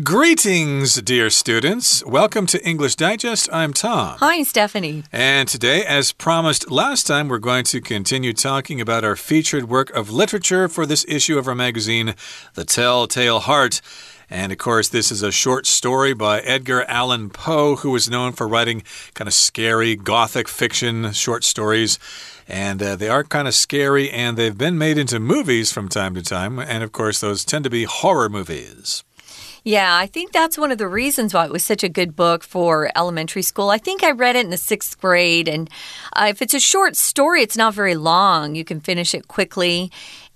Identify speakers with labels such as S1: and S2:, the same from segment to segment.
S1: Greetings, dear students. Welcome to English Digest. I'm Tom.
S2: Hi, Stephanie.
S1: And today, as promised last time, we're going to continue talking about our featured work of literature for this issue of our magazine, The Telltale Heart. And of course, this is a short story by Edgar Allan Poe, who was known for writing kind of scary gothic fiction short stories. And uh, they are kind of scary, and they've been made into movies from time to time. And of course, those tend to be horror movies.
S2: Yeah, I think that's one of the reasons why it was such a good book for elementary school. I think I read it in the sixth grade, and uh, if it's a short story, it's not very long. You can finish it quickly.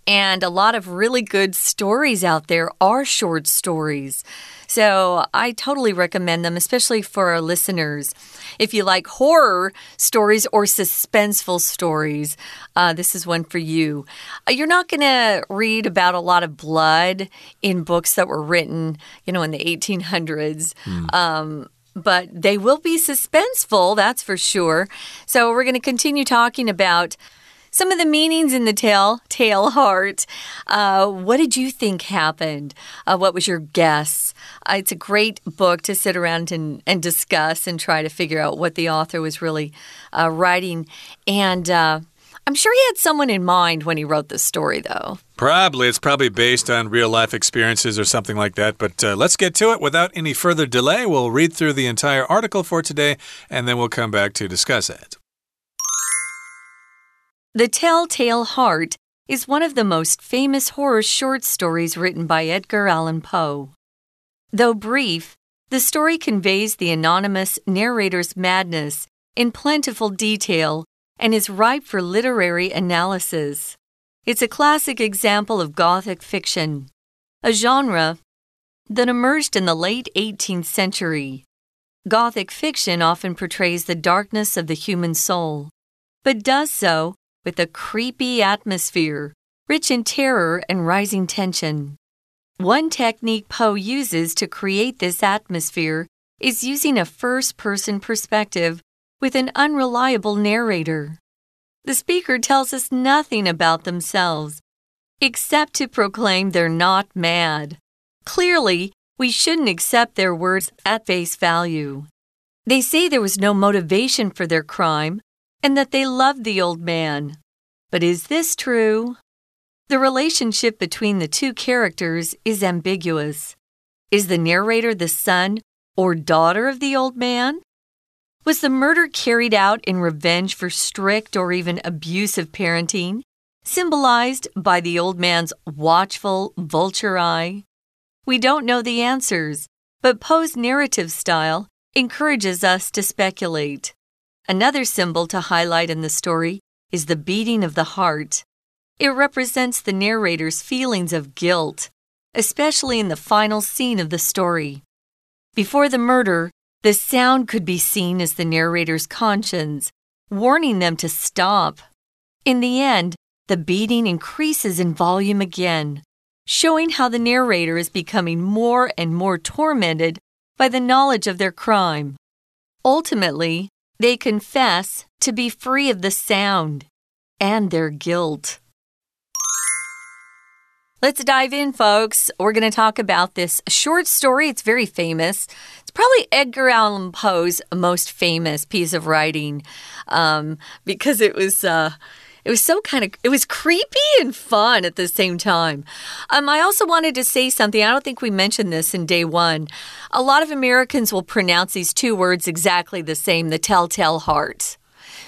S2: And a lot of really good stories out there are short stories. So I totally recommend them, especially for our listeners. If you like horror stories or suspenseful stories, uh, this is one for you. Uh, you're not going to read about a lot of blood in books that were written, you know, in the 1800s. Mm. Um, but they will be suspenseful, that's for sure. So, we're going to continue talking about some of the meanings in the tale, tale heart. Uh, what did you think happened? Uh, what was your guess? Uh, it's a great book to sit around and, and discuss and try to figure out what the author was really uh, writing. And uh, I'm sure he had someone in mind when he wrote this story, though.
S1: Probably. It's probably based on real life experiences or something like that. But uh, let's get to it without any further delay. We'll read through the entire article for today and then we'll come back to discuss it.
S2: The Telltale Heart is one of the most famous horror short stories written by Edgar Allan Poe. Though brief, the story conveys the anonymous narrator's madness in plentiful detail and is ripe for literary analysis. It's a classic example of Gothic fiction, a genre that emerged in the late 18th century. Gothic fiction often portrays the darkness of the human soul, but does so with a creepy atmosphere, rich in terror and rising tension. One technique Poe uses to create this atmosphere is using a first person perspective with an unreliable narrator. The speaker tells us nothing about themselves, except to proclaim they're not mad. Clearly, we shouldn't accept their words at face value. They say there was no motivation for their crime, and that they loved the old man. But is this true? The relationship between the two characters is ambiguous. Is the narrator the son or daughter of the old man? Was the murder carried out in revenge for strict or even abusive parenting, symbolized by the old man's watchful vulture eye? We don't know the answers, but Poe's narrative style encourages us to speculate. Another symbol to highlight in the story is the beating of the heart. It represents the narrator's feelings of guilt, especially in the final scene of the story. Before the murder, the sound could be seen as the narrator's conscience, warning them to stop. In the end, the beating increases in volume again, showing how the narrator is becoming more and more tormented by the knowledge of their crime. Ultimately, they confess to be free of the sound and their guilt. Let's dive in, folks. We're going to talk about this short story. It's very famous. It's probably Edgar Allan Poe's most famous piece of writing um, because it was. Uh, it was so kind of it was creepy and fun at the same time. Um, I also wanted to say something. I don't think we mentioned this in day one. A lot of Americans will pronounce these two words exactly the same: the telltale heart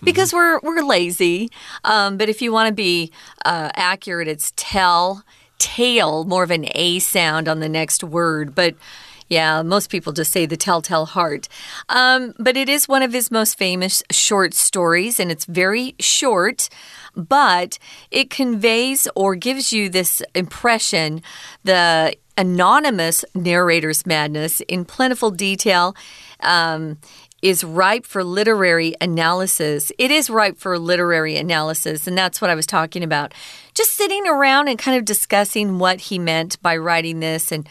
S2: because mm -hmm. we're we're lazy. Um, but if you want to be uh, accurate, it's tell, tail, more of an a sound on the next word. But yeah, most people just say the telltale heart. Um, but it is one of his most famous short stories, and it's very short but it conveys or gives you this impression the anonymous narrator's madness in plentiful detail. Um, is ripe for literary analysis. It is ripe for literary analysis, and that's what I was talking about. Just sitting around and kind of discussing what he meant by writing this and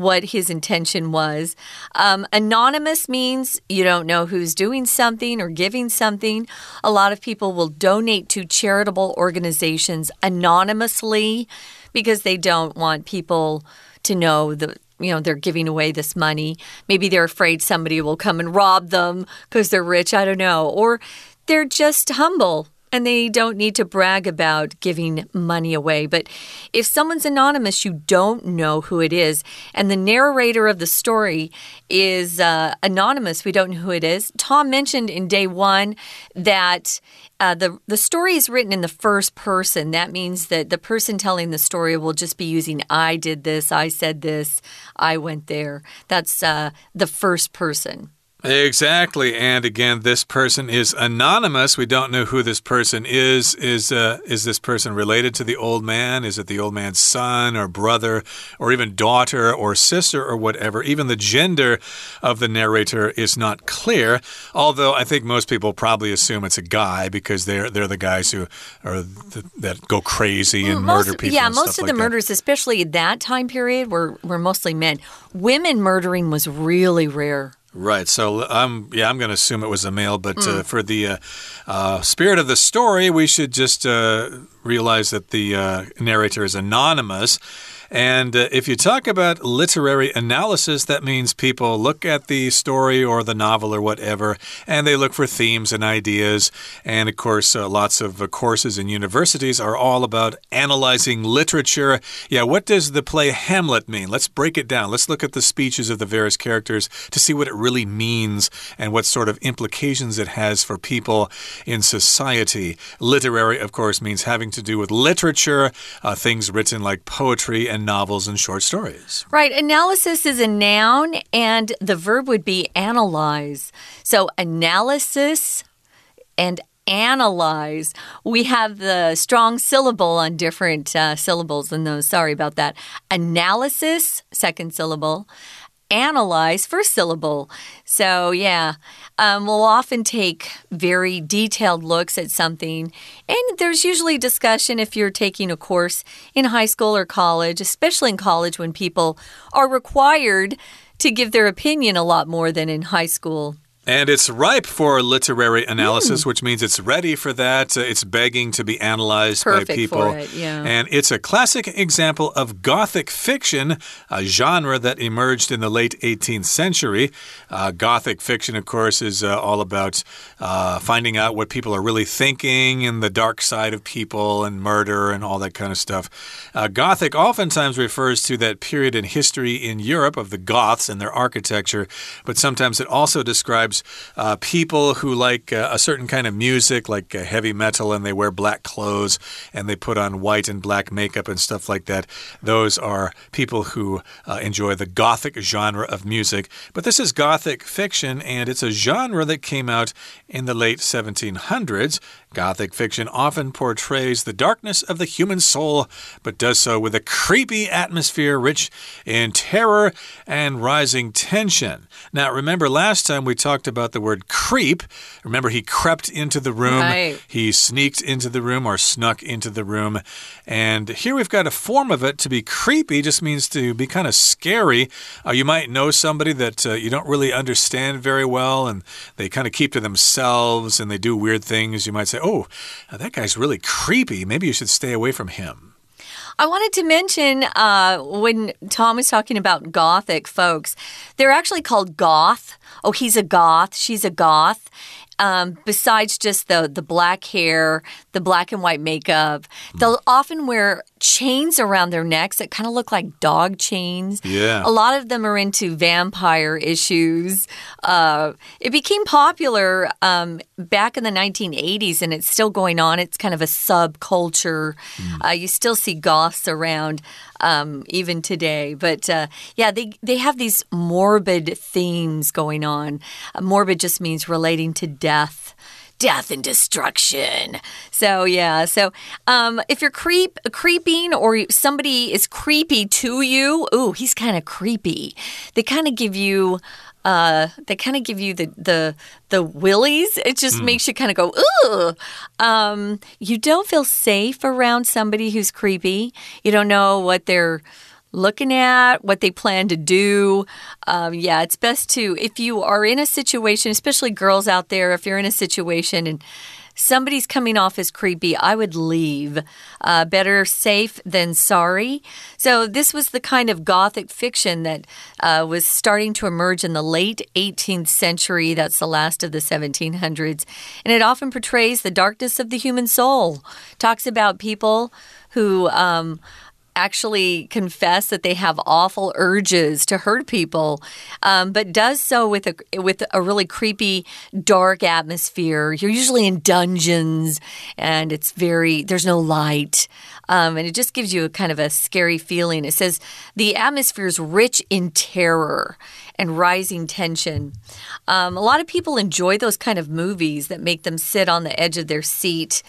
S2: what his intention was. Um, anonymous means you don't know who's doing something or giving something. A lot of people will donate to charitable organizations anonymously because they don't want people to know the you know, they're giving away this money. Maybe they're afraid somebody will come and rob them because they're rich. I don't know. Or they're just humble and they don't need to brag about giving money away. But if someone's anonymous, you don't know who it is. And the narrator of the story is uh, anonymous. We don't know who it is. Tom mentioned in day one that uh, the the story is written in the first person. That means that the person telling the story will just be using "I did this," "I said this," "I went there." That's uh, the first person.
S1: Exactly. And again, this person is anonymous. We don't know who this person is. Is uh, is this person related to the old man? Is it the old man's son or brother or even daughter or sister or whatever? Even the gender of the narrator is not clear. Although I think most people probably assume it's a guy because they're they're the guys who are the, that go crazy and
S2: most,
S1: murder people.
S2: Yeah, most of
S1: like
S2: the
S1: that.
S2: murders, especially at that time period, were were mostly men. Women murdering was really rare.
S1: Right. So I'm yeah I'm going to assume it was a male, but
S2: Hmm.
S1: uh, for the uh, uh, spirit of the story, we should just uh, realize that the uh, narrator is anonymous. And uh, if you talk about literary analysis, that means people look at the story or the novel or whatever, and they look for themes and ideas. And of course, uh, lots of uh, courses in universities are all about analyzing literature. Yeah, what does the play Hamlet mean? Let's break it down. Let's look at the speeches of the various characters to see what it really means and what sort of implications it has for people in society. Literary, of course, means having to do with literature, uh, things written like poetry and novels and short stories.
S2: Right. Analysis is a noun, and the verb would be analyze. So analysis and analyze. We have the strong syllable on different uh, syllables in those. Sorry about that. Analysis, second syllable. Analyze, first syllable. So, yeah, um, we'll often take very detailed looks at something. And there's usually discussion if you're taking a course in high school or college, especially in college when people are required to give their opinion a lot more than in high school.
S1: And it's ripe for literary analysis, which means it's ready for that. Uh, It's begging to be analyzed
S2: Perfect
S1: by
S2: for
S1: people.
S2: it, yeah.
S1: And it's a classic example of Gothic fiction, a genre that emerged in the late 18th century. Uh, Gothic fiction, of course, is uh, all about uh, finding out what people are really thinking and the dark side of people and murder and all that kind of stuff. Uh, Gothic oftentimes refers to that period in history in Europe of the Goths and their architecture, but sometimes it also describes uh, people who like uh, a certain kind of music, like uh, heavy metal, and they wear black clothes and they put on white and black makeup and stuff like that. Those are people who uh, enjoy the Gothic genre of music. But this is Gothic fiction, and it's a genre that came out in the late 1700s. Gothic fiction often portrays the darkness of the human soul, but does so with a creepy atmosphere rich in terror and rising tension. Now, remember last time we talked about the word creep. Remember, he crept into the room,
S2: Right.
S1: he sneaked into the room or snuck into the room. And here we've got a form of it to be creepy, just means to be kind of scary. Uh, you might know somebody that uh, you don't really understand very well, and they kind of keep to themselves and they do weird things. You might say, Oh, that guy's really creepy. Maybe you should stay away from him.
S2: I wanted to mention uh, when Tom was talking about gothic folks, they're actually called goth. Oh, he's a goth, she's a goth. Um, besides just the the black hair, the black and white makeup, they'll often wear chains around their necks that kind of look like dog chains.
S1: Yeah.
S2: A lot of them are into vampire issues. Uh, it became popular um, back in the 1980s, and it's still going on. It's kind of a subculture. Uh, you still see goths around um, even today, but uh, yeah, they they have these morbid themes going on. Uh, morbid just means relating to death death death and destruction. So yeah, so um, if you're creep creeping or somebody is creepy to you, ooh, he's kind of creepy. They kind of give you. Uh, they kind of give you the the the willies. It just makes you kind of go, ooh. Um, you don't feel safe around somebody who's creepy. You don't know what they're looking at, what they plan to do. Um, yeah, it's best to, if you are in a situation, especially girls out there, if you're in a situation and somebody's coming off as creepy, I would leave. Uh, better safe than sorry. So, this was the kind of gothic fiction that uh, was starting to emerge in the late 18th century. That's the last of the 1700s. And it often portrays the darkness of the human soul, talks about people who. Um, actually confess that they have awful urges to hurt people, um, but does so with a with a really creepy, dark atmosphere. You're usually in dungeons, and it's very there's no light, um, and it just gives you a kind of a scary feeling. It says the atmosphere is rich in terror and rising tension. Um, a lot of people enjoy those kind of movies that make them sit on the edge of their seat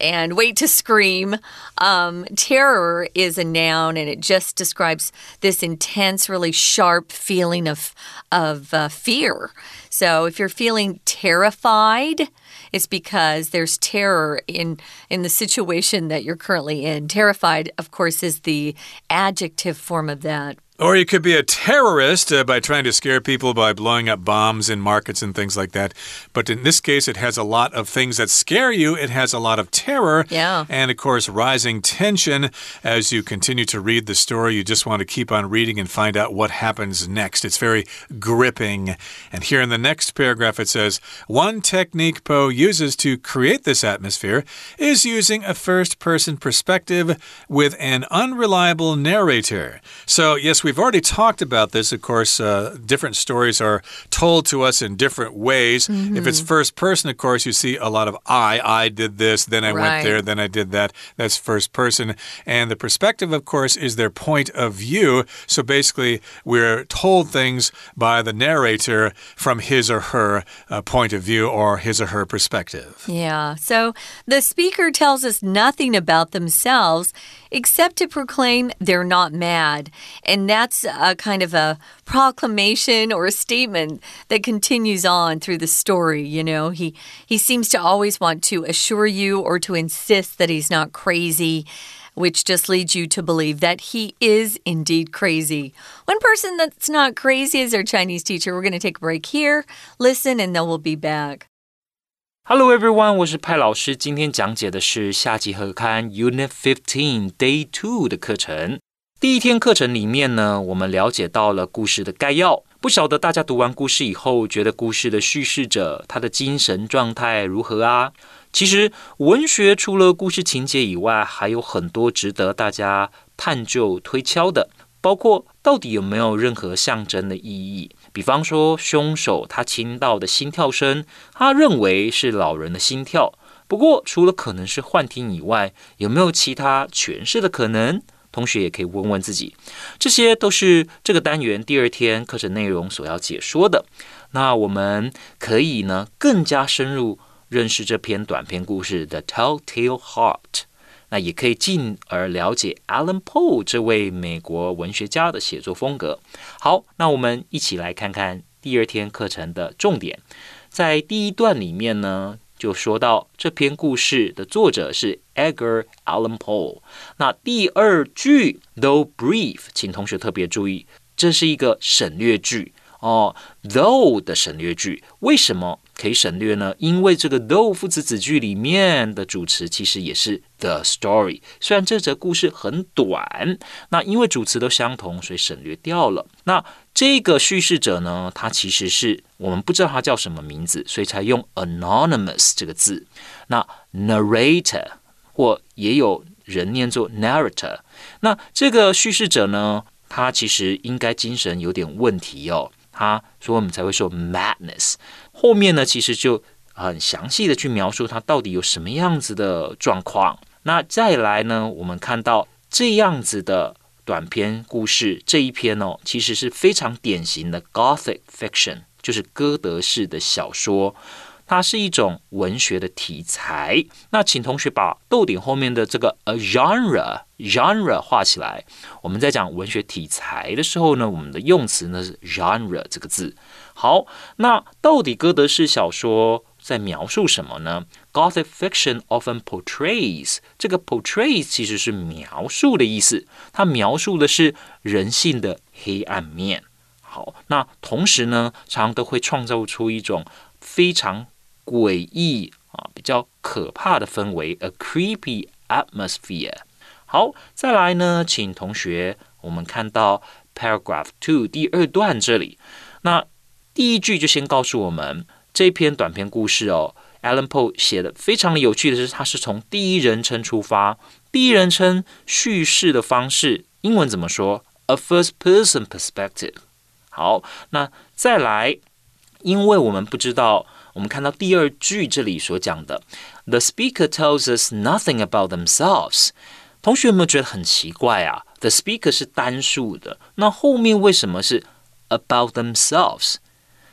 S2: and wait to scream. Um, terror is a noun, and it just describes this intense, really sharp feeling of of uh, fear. So if you're feeling terrified, it's because there's terror in in the situation that you're currently in. Terrified, of course, is the adjective form of that.
S1: Or you could be a terrorist uh, by trying to scare people by blowing up bombs in markets and things like that. But in this case, it has a lot of things that scare you. It has a lot of terror.
S2: Yeah.
S1: And of course, rising tension as you continue to read the story. You just want to keep on reading and find out what happens next. It's very gripping. And here in the next paragraph, it says One technique Poe uses to create this atmosphere is using a first person perspective with an unreliable narrator. So, yes, we've already talked about this. Of course, uh, different stories are told to us in different ways. Mm -hmm. If it's mm-hmm. first person, of course, you see a lot of I. I did this, then I right. went there, then I did that. That's first person. And the perspective, of course, is their point of view. So basically, we're told things by the narrator from his or her uh, point of view or his or her perspective.
S2: Yeah. So the speaker tells us nothing about themselves except to proclaim they're not mad. And that's a kind of a proclamation or a statement that continues on through the story. You know, he, he seems to always want to assure you or to insist that he's not crazy which just leads you to believe that he is indeed crazy. One person that's not crazy is our Chinese teacher. We're going to take a break here, listen, and then we'll be back.
S3: Hello everyone，我是派老师。今天讲解的是夏季合刊 Unit Fifteen Day Two 的课程。第一天课程里面呢，我们了解到了故事的概要。不晓得大家读完故事以后，觉得故事的叙事者他的精神状态如何啊？其实文学除了故事情节以外，还有很多值得大家探究推敲的，包括到底有没有任何象征的意义。比方说，凶手他听到的心跳声，他认为是老人的心跳。不过，除了可能是幻听以外，有没有其他诠释的可能？同学也可以问问自己。这些都是这个单元第二天课程内容所要解说的。那我们可以呢，更加深入认识这篇短篇故事的《Telltale Heart》。那也可以进而了解 Alan Poe 这位美国文学家的写作风格。好，那我们一起来看看第二天课程的重点。在第一段里面呢，就说到这篇故事的作者是 Edgar Allan Poe。那第二句 Though brief，请同学特别注意，这是一个省略句哦，though 的省略句，为什么？可以省略呢，因为这个 though 副词子句里面的主词其实也是 the story。虽然这则故事很短，那因为主词都相同，所以省略掉了。那这个叙事者呢，他其实是我们不知道他叫什么名字，所以才用 anonymous 这个字。那 narrator 或也有人念作 narrator。那这个叙事者呢，他其实应该精神有点问题哦。他所以我们才会说 madness。后面呢，其实就很详细的去描述他到底有什么样子的状况。那再来呢，我们看到这样子的短篇故事这一篇哦，其实是非常典型的 Gothic fiction，就是哥德式的小说。它是一种文学的题材。那请同学把逗点后面的这个 a genre genre 画起来。我们在讲文学题材的时候呢，我们的用词呢是 genre 这个字。好，那到底歌德式小说在描述什么呢？Gothic fiction often portrays 这个 portrays 其实是描述的意思，它描述的是人性的黑暗面。好，那同时呢，常常都会创造出一种非常。诡异啊，比较可怕的氛围，a creepy atmosphere。好，再来呢，请同学，我们看到 paragraph two 第二段这里，那第一句就先告诉我们这篇短篇故事哦，Alan Poe 写的非常的有趣的是，他是从第一人称出发，第一人称叙事的方式，英文怎么说？A first person perspective。好，那再来，因为我们不知道。我们看到第二句这里所讲的，The speaker tells us nothing about themselves。同学有没有觉得很奇怪啊？The speaker 是单数的，那后面为什么是 about themselves？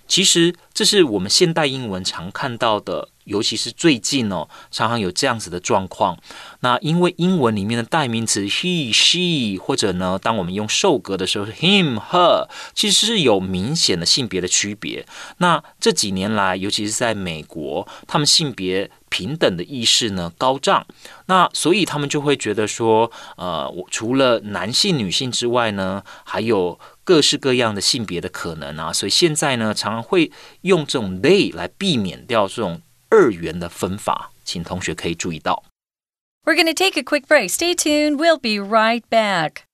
S3: 其实这是我们现代英文常看到的。尤其是最近哦，常常有这样子的状况。那因为英文里面的代名词 he、she，或者呢，当我们用受格的时候 him、her，其实是有明显的性别的区别。那这几年来，尤其是在美国，他们性别平等的意识呢高涨。那所以他们就会觉得说，呃，我除了男性、女性之外呢，还有。各式各样的性别的可能啊，所以现在呢，常常会用这种 they 来避免掉这种二元的分法，请同学可以注意到。
S2: We're going to take a quick break. Stay tuned. We'll be right back.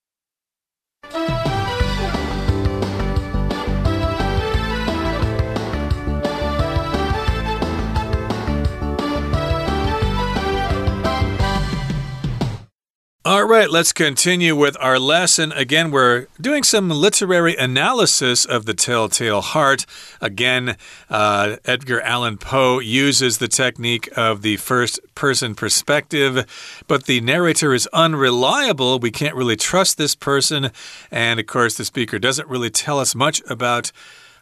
S1: All right, let's continue with our lesson. Again, we're doing some literary analysis of the Telltale Heart. Again, uh, Edgar Allan Poe uses the technique of the first person perspective, but the narrator is unreliable. We can't really trust this person. And of course, the speaker doesn't really tell us much about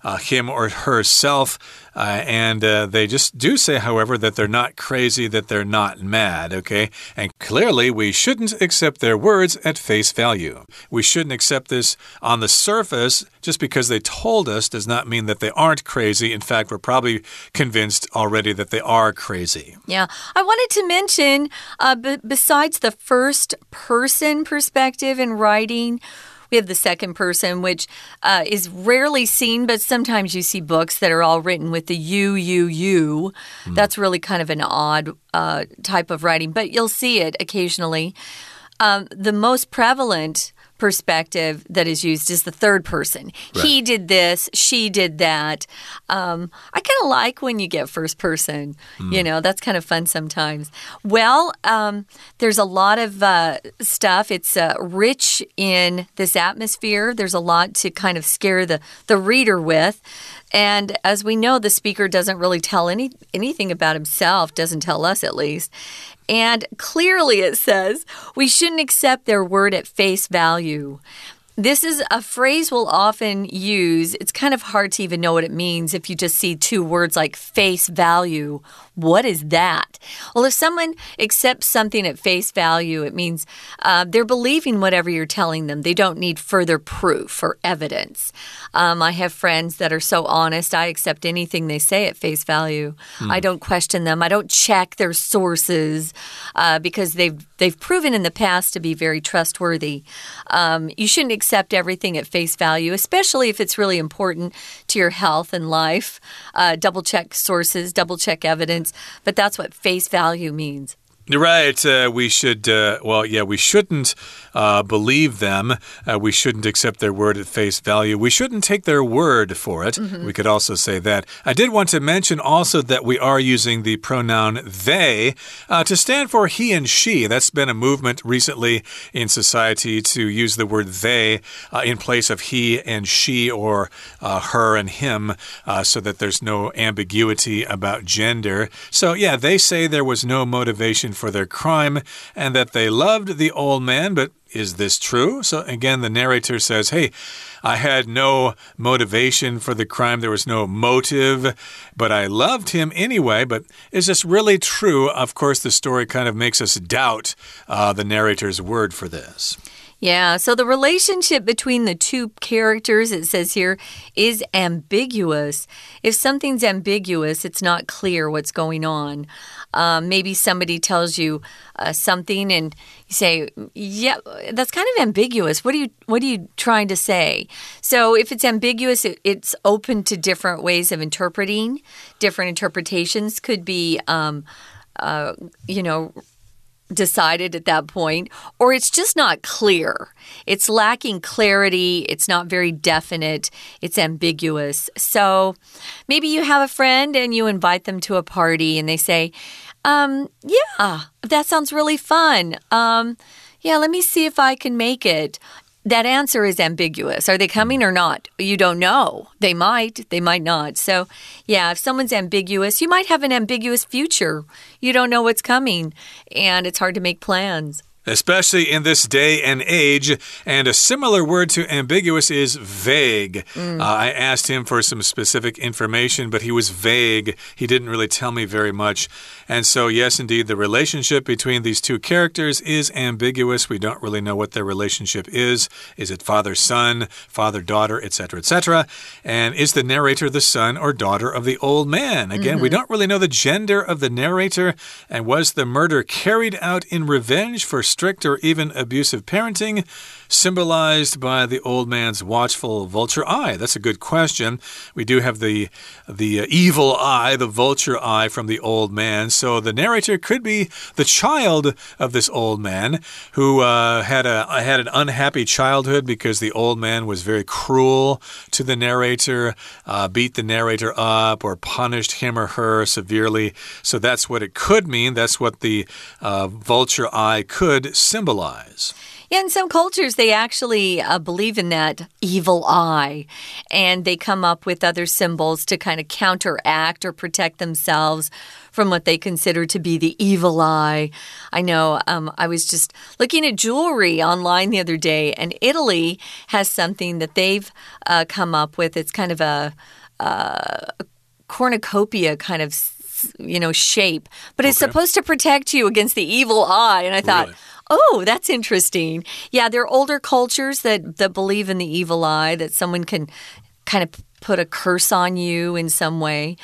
S1: uh, him or herself. Uh, and uh, they just do say, however, that they're not crazy, that they're not mad, okay? And clearly, we shouldn't accept their words at face value. We shouldn't accept this on the surface. Just because they told us does not mean that they aren't crazy. In fact, we're probably convinced already that they are crazy.
S2: Yeah. I wanted to mention, uh, besides the first person perspective in writing, we have the second person, which uh, is rarely seen, but sometimes you see books that are all written with the you, you, you. Mm. That's really kind of an odd uh, type of writing, but you'll see it occasionally. Um, the most prevalent perspective that is used is the third person. Right. He did this, she did that. Um, I kind of like when you get first person. Mm. You know, that's kind of fun sometimes. Well, um, there's a lot of uh, stuff. It's uh, rich in this atmosphere. There's a lot to kind of scare the, the reader with. And as we know, the speaker doesn't really tell any anything about himself, doesn't tell us at least. And clearly it says we shouldn't accept their word at face value. This is a phrase we'll often use. It's kind of hard to even know what it means if you just see two words like face value. What is that? Well, if someone accepts something at face value, it means uh, they're believing whatever you're telling them. They don't need further proof or evidence. Um, I have friends that are so honest, I accept anything they say at face value. Mm. I don't question them. I don't check their sources uh, because they've they've proven in the past to be very trustworthy. Um, you shouldn't accept everything at face value, especially if it's really important to your health and life. Uh, double check sources, double check evidence, but that's what face value means.
S1: Right. Uh, we should, uh, well, yeah, we shouldn't uh, believe them. Uh, we shouldn't accept their word at face value. We shouldn't take their word for it. Mm -hmm. We could also say that. I did want to mention also that we are using the pronoun they uh, to stand for he and she. That's been a movement recently in society to use the word they uh, in place of he and she or her and him so that there's no ambiguity about gender. So, yeah, they say there was no motivation for their crime and that they loved the old man, but is this true? So again, the narrator says, Hey, I had no motivation for the crime. There was no motive, but I loved him anyway. But is this really true? Of course, the story kind of makes us doubt uh, the narrator's word for this.
S2: Yeah, so the relationship between the two characters, it says here, is ambiguous. If something's ambiguous, it's not clear what's going on. Um, maybe somebody tells you uh, something and you say, "Yeah, that's kind of ambiguous. What are you What are you trying to say?" So if it's ambiguous, it, it's open to different ways of interpreting. Different interpretations could be, um, uh, you know decided at that point, or it's just not clear. It's lacking clarity. It's not very definite. It's ambiguous. So maybe you have a friend and you invite them to a party and they say, um, yeah, that sounds really fun. Um, yeah, let me see if I can make it that answer is ambiguous. Are they coming or not? You don't know. They might, they might not. So, yeah, if someone's ambiguous, you might have an ambiguous future. You don't know what's coming, and it's hard to make plans
S1: especially in this day and age. And a similar word to ambiguous is vague. Mm. Uh, I asked him for some specific information, but he was vague. He didn't really tell me very much. And so, yes, indeed, the relationship between these two characters is ambiguous. We don't really know what their relationship is. Is it father son, father daughter, etc., etc.? And is the narrator the son or daughter of the old man? Again, mm -hmm. we mm-hmm. don't really know the gender of the narrator. And was the murder carried out in revenge for strict or even abusive parenting, symbolized by the old man's watchful vulture eye? That's a good question. We do have the the evil eye, the vulture eye from the old man. So the narrator could be the child of this old man who uh, had a had an unhappy childhood because the old man was very cruel to the narrator, uh, beat the narrator up, or punished him or her severely. So that's what it could mean. That's what the uh, vulture eye could symbolize.
S2: Yeah, in some cultures, they actually uh, believe in that evil eye, and they come up with other symbols to kind of counteract or protect themselves from what they consider to be the evil eye. I know um, I was just looking at jewelry online the other day, and Italy has something that they've uh, come up with. It's kind of a, uh, a cornucopia kind of you know shape but it's supposed to protect you against the evil eye and i thought really? Oh, that's interesting. Yeah, there are older cultures that that believe in the evil eye that someone can kind of put a curse on you in some way.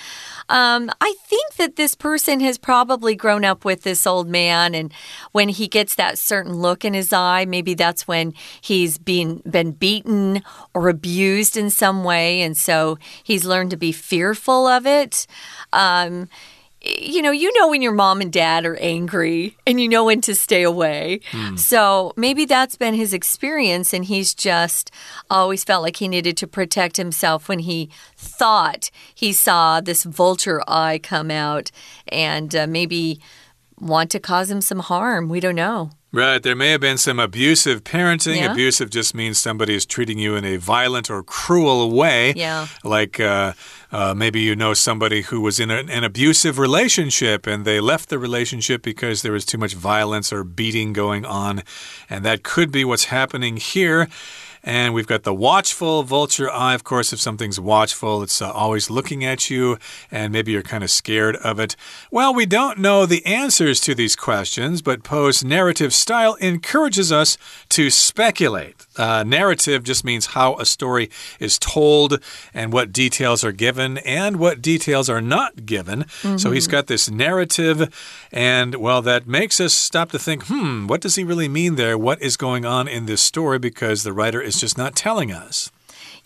S2: Um, I think that this person has probably grown up with this old man, and when he gets that certain look in his eye, maybe that's when he's been been beaten or abused in some way, and so he's learned to be fearful of it. Um, you know, you know when your mom and dad are angry and you know when to stay away. Mm. So maybe that's been his experience, and he's just always felt like he needed to protect himself when he thought he saw this vulture eye come out and uh, maybe want to cause him some harm. We don't know.
S1: Right. There may have been some abusive parenting. Yeah. Abusive just means somebody is treating you in a violent or cruel way.
S2: Yeah.
S1: Like uh, uh, maybe you know somebody who was in a, an abusive relationship and they left the relationship because there was too much violence or beating going on. And that could be what's happening here. And we've got the watchful vulture eye. Of course, if something's watchful, it's uh, always looking at you, and maybe you're kind of scared of it. Well, we don't know the answers to these questions, but Poe's narrative style encourages us to speculate. Uh, narrative just means how a story is told and what details are given and what details are not given. Mm -hmm. So he's mm-hmm. got this narrative, and well, that makes us stop to think hmm, what does he really mean there? What is going on in this story? Because the writer is is just not telling us.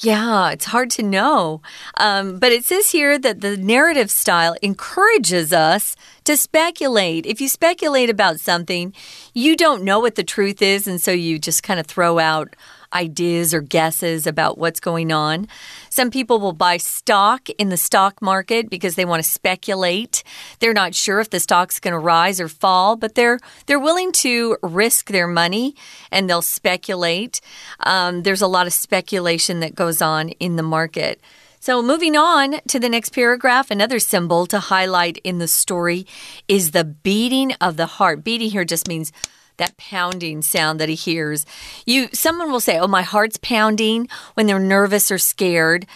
S2: Yeah, it's hard to know. Um, but it says here that the narrative style encourages us to speculate. If you speculate about something, you don't know what the truth is, and so you just kind of throw out ideas or guesses about what's going on. Some people will buy stock in the stock market because they want to speculate. They're not sure if the stock's going to rise or fall, but they're they're willing to risk their money and they'll speculate. Um, there's a lot of speculation that goes on in the market. So, moving on to the next paragraph, another symbol to highlight in the story is the beating of the heart. Beating here just means that pounding sound that he hears. You someone will say, "Oh, my heart's pounding" when they're nervous or scared.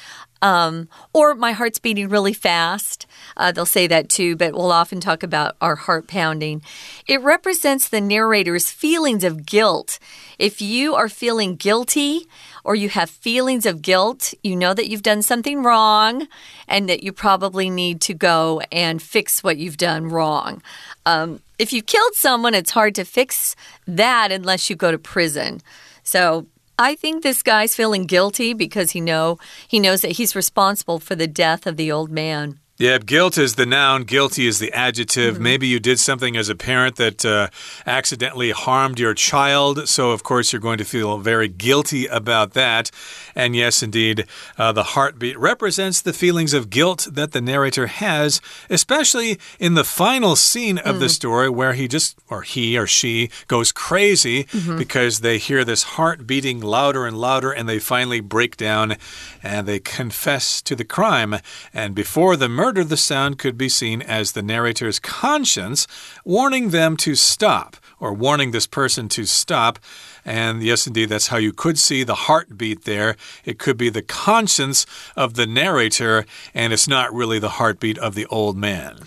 S2: Um, or my heart's beating really fast. Uh, they'll say that too, but we'll often talk about our heart pounding. It represents the narrator's feelings of guilt. If you are feeling guilty, or you have feelings of guilt, you know that you've done something wrong and that you probably need to go and fix what you've done wrong. Um, if you killed someone, it's hard to fix that unless you go to prison. So I think this guy's feeling guilty because he know he knows that he's responsible for the death of the old man.
S1: Yeah, guilt is the noun, guilty is the adjective. Mm -hmm. Maybe you did something as a parent that uh, accidentally harmed your child. So, of course, you're going to feel very guilty about that. And yes, indeed, uh, the heartbeat represents the feelings of guilt that the narrator has, especially in the final scene of mm. the story where he just, or he or she, goes crazy mm -hmm. because they hear this heart beating louder and louder and they finally break down and they confess to the crime. And before the murder, the sound could be seen as the narrator's conscience warning them to stop, or warning this person to stop. And yes, indeed, that's how you could see the heartbeat there. It could be the conscience of the narrator, and it's not really the heartbeat of the old man.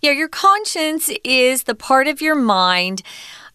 S2: Yeah, your conscience is the part of your mind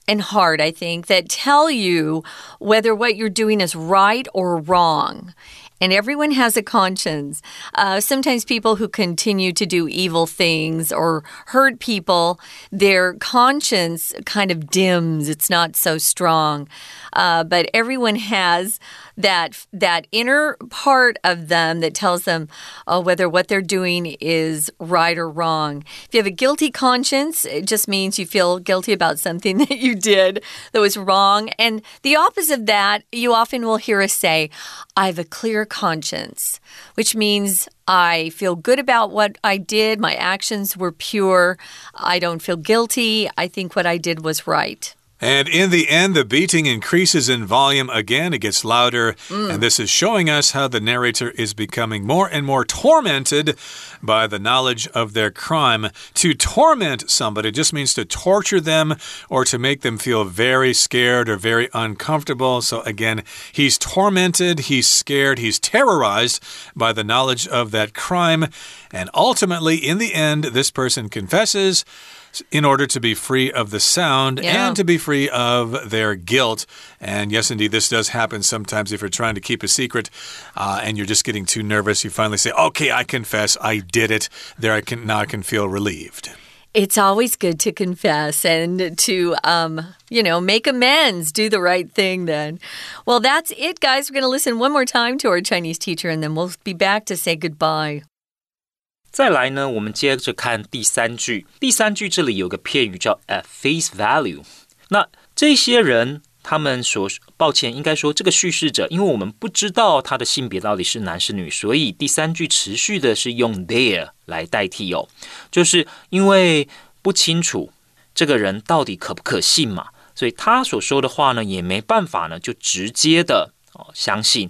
S2: and heart, I think, that tell you whether what you're doing is right or wrong and everyone has a conscience. Uh, sometimes people who continue to do evil things or hurt people, their conscience kind of dims. It's not so strong. Uh, but everyone has that that inner part of them that tells them uh, whether what they're doing is right or wrong. If you have a guilty conscience, it just means you feel guilty about something that you did that was wrong. And the opposite of that, you often will hear us say, I have a clear conscience, which means I feel good about what I did. My actions were pure. I don't feel guilty. I think what I did was right.
S1: And in the end, the beating increases in volume again. It gets louder. Mm. And this is showing us how the narrator is becoming more and more tormented by the knowledge of their crime. To torment somebody just means to torture them or to make them feel very scared or very uncomfortable. So again, he's tormented, he's scared, he's terrorized by the knowledge of that crime. And ultimately, in the end, this person confesses in order to be free of the sound yeah. and to be free of their guilt. And yes, indeed, this does happen sometimes if you're trying to keep a secret uh, and you're just getting too nervous. You finally say, "Okay, I confess, I did it." There, I can now I can feel relieved.
S2: It's always good to confess and to, um, you know, make amends, do the right thing then. Well, that's it, guys. We're going to listen one more time to our Chinese teacher and then we'll be back to say goodbye.
S3: 再来呢，我们接着看第三句。第三句这里有个片语叫 at face value。那这些人，他们所抱歉，应该说这个叙事者，因为我们不知道他的性别到底是男是女，所以第三句持续的是用 their 来代替哦，就是因为不清楚这个人到底可不可信嘛，所以他所说的话呢，也没办法呢，就直接的。哦，相信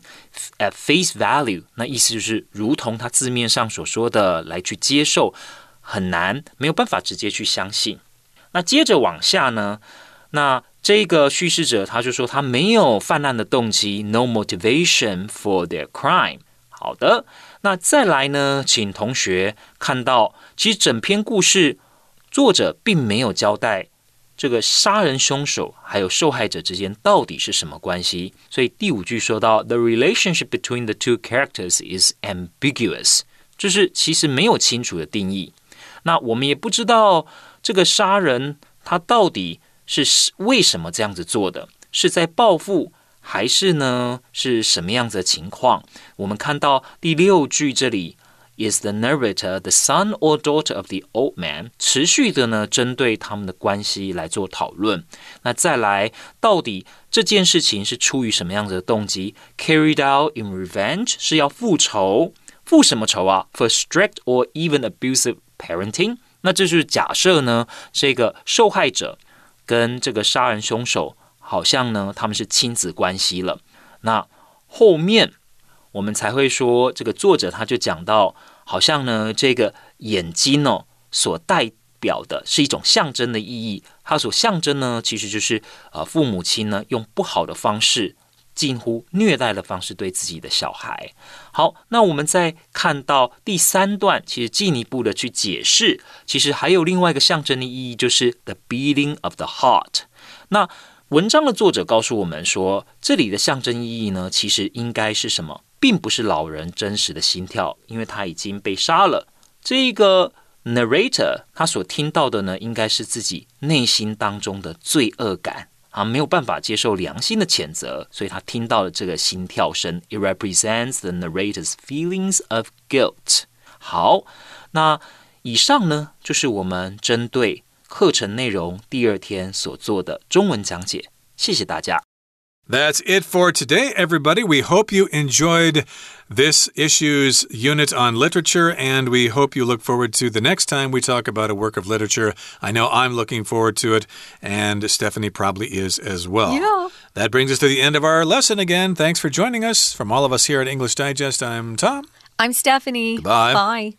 S3: at face value，那意思就是如同他字面上所说的来去接受，很难，没有办法直接去相信。那接着往下呢，那这个叙事者他就说他没有泛滥的动机，no motivation for their crime。好的，那再来呢，请同学看到，其实整篇故事作者并没有交代。这个杀人凶手还有受害者之间到底是什么关系？所以第五句说到，the relationship between the two characters is ambiguous，就是其实没有清楚的定义。那我们也不知道这个杀人他到底是为什么这样子做的，是在报复还是呢是什么样子的情况？我们看到第六句这里。Is the narrator the son or daughter of the old man？持续的呢，针对他们的关系来做讨论。那再来，到底这件事情是出于什么样子的动机？Carried out in revenge 是要复仇，复什么仇啊？For strict or even abusive parenting？那这就是假设呢，这个受害者跟这个杀人凶手好像呢，他们是亲子关系了。那后面。 我们才会说，这个作者他就讲到，好像呢，这个眼睛哦，所代表的是一种象征的意义。它所象征呢，其实就是呃，父母亲呢用不好的方式近乎虐待的方式对自己的小孩。好，那我们再看到第三段，其实进一步的去解释，其实还有另外一个象征的意义，就是 the beating of the heart。那文章的作者告诉我们说，这里的象征意义呢，其实应该是什么，并不是老人真实的心跳，因为他已经被杀了。这个 narrator 他所听到的呢，应该是自己内心当中的罪恶感。啊，没有办法接受良心的谴责，所以他听到了这个心跳声。It represents the narrator's feelings of guilt。好，那以上呢，就是我们针对课程内容第二天所做的中文讲解。谢谢大家。
S1: That's it for today, everybody. We hope you enjoyed this issue's unit on literature, and we hope you look forward to the next time we talk about a work of literature. I know I'm looking forward to it, and Stephanie probably is as well.
S2: Yeah.
S1: That brings us to the end of our lesson again. Thanks for joining us. From all of us here at English Digest, I'm Tom.
S2: I'm Stephanie.
S1: Bye.
S2: Bye.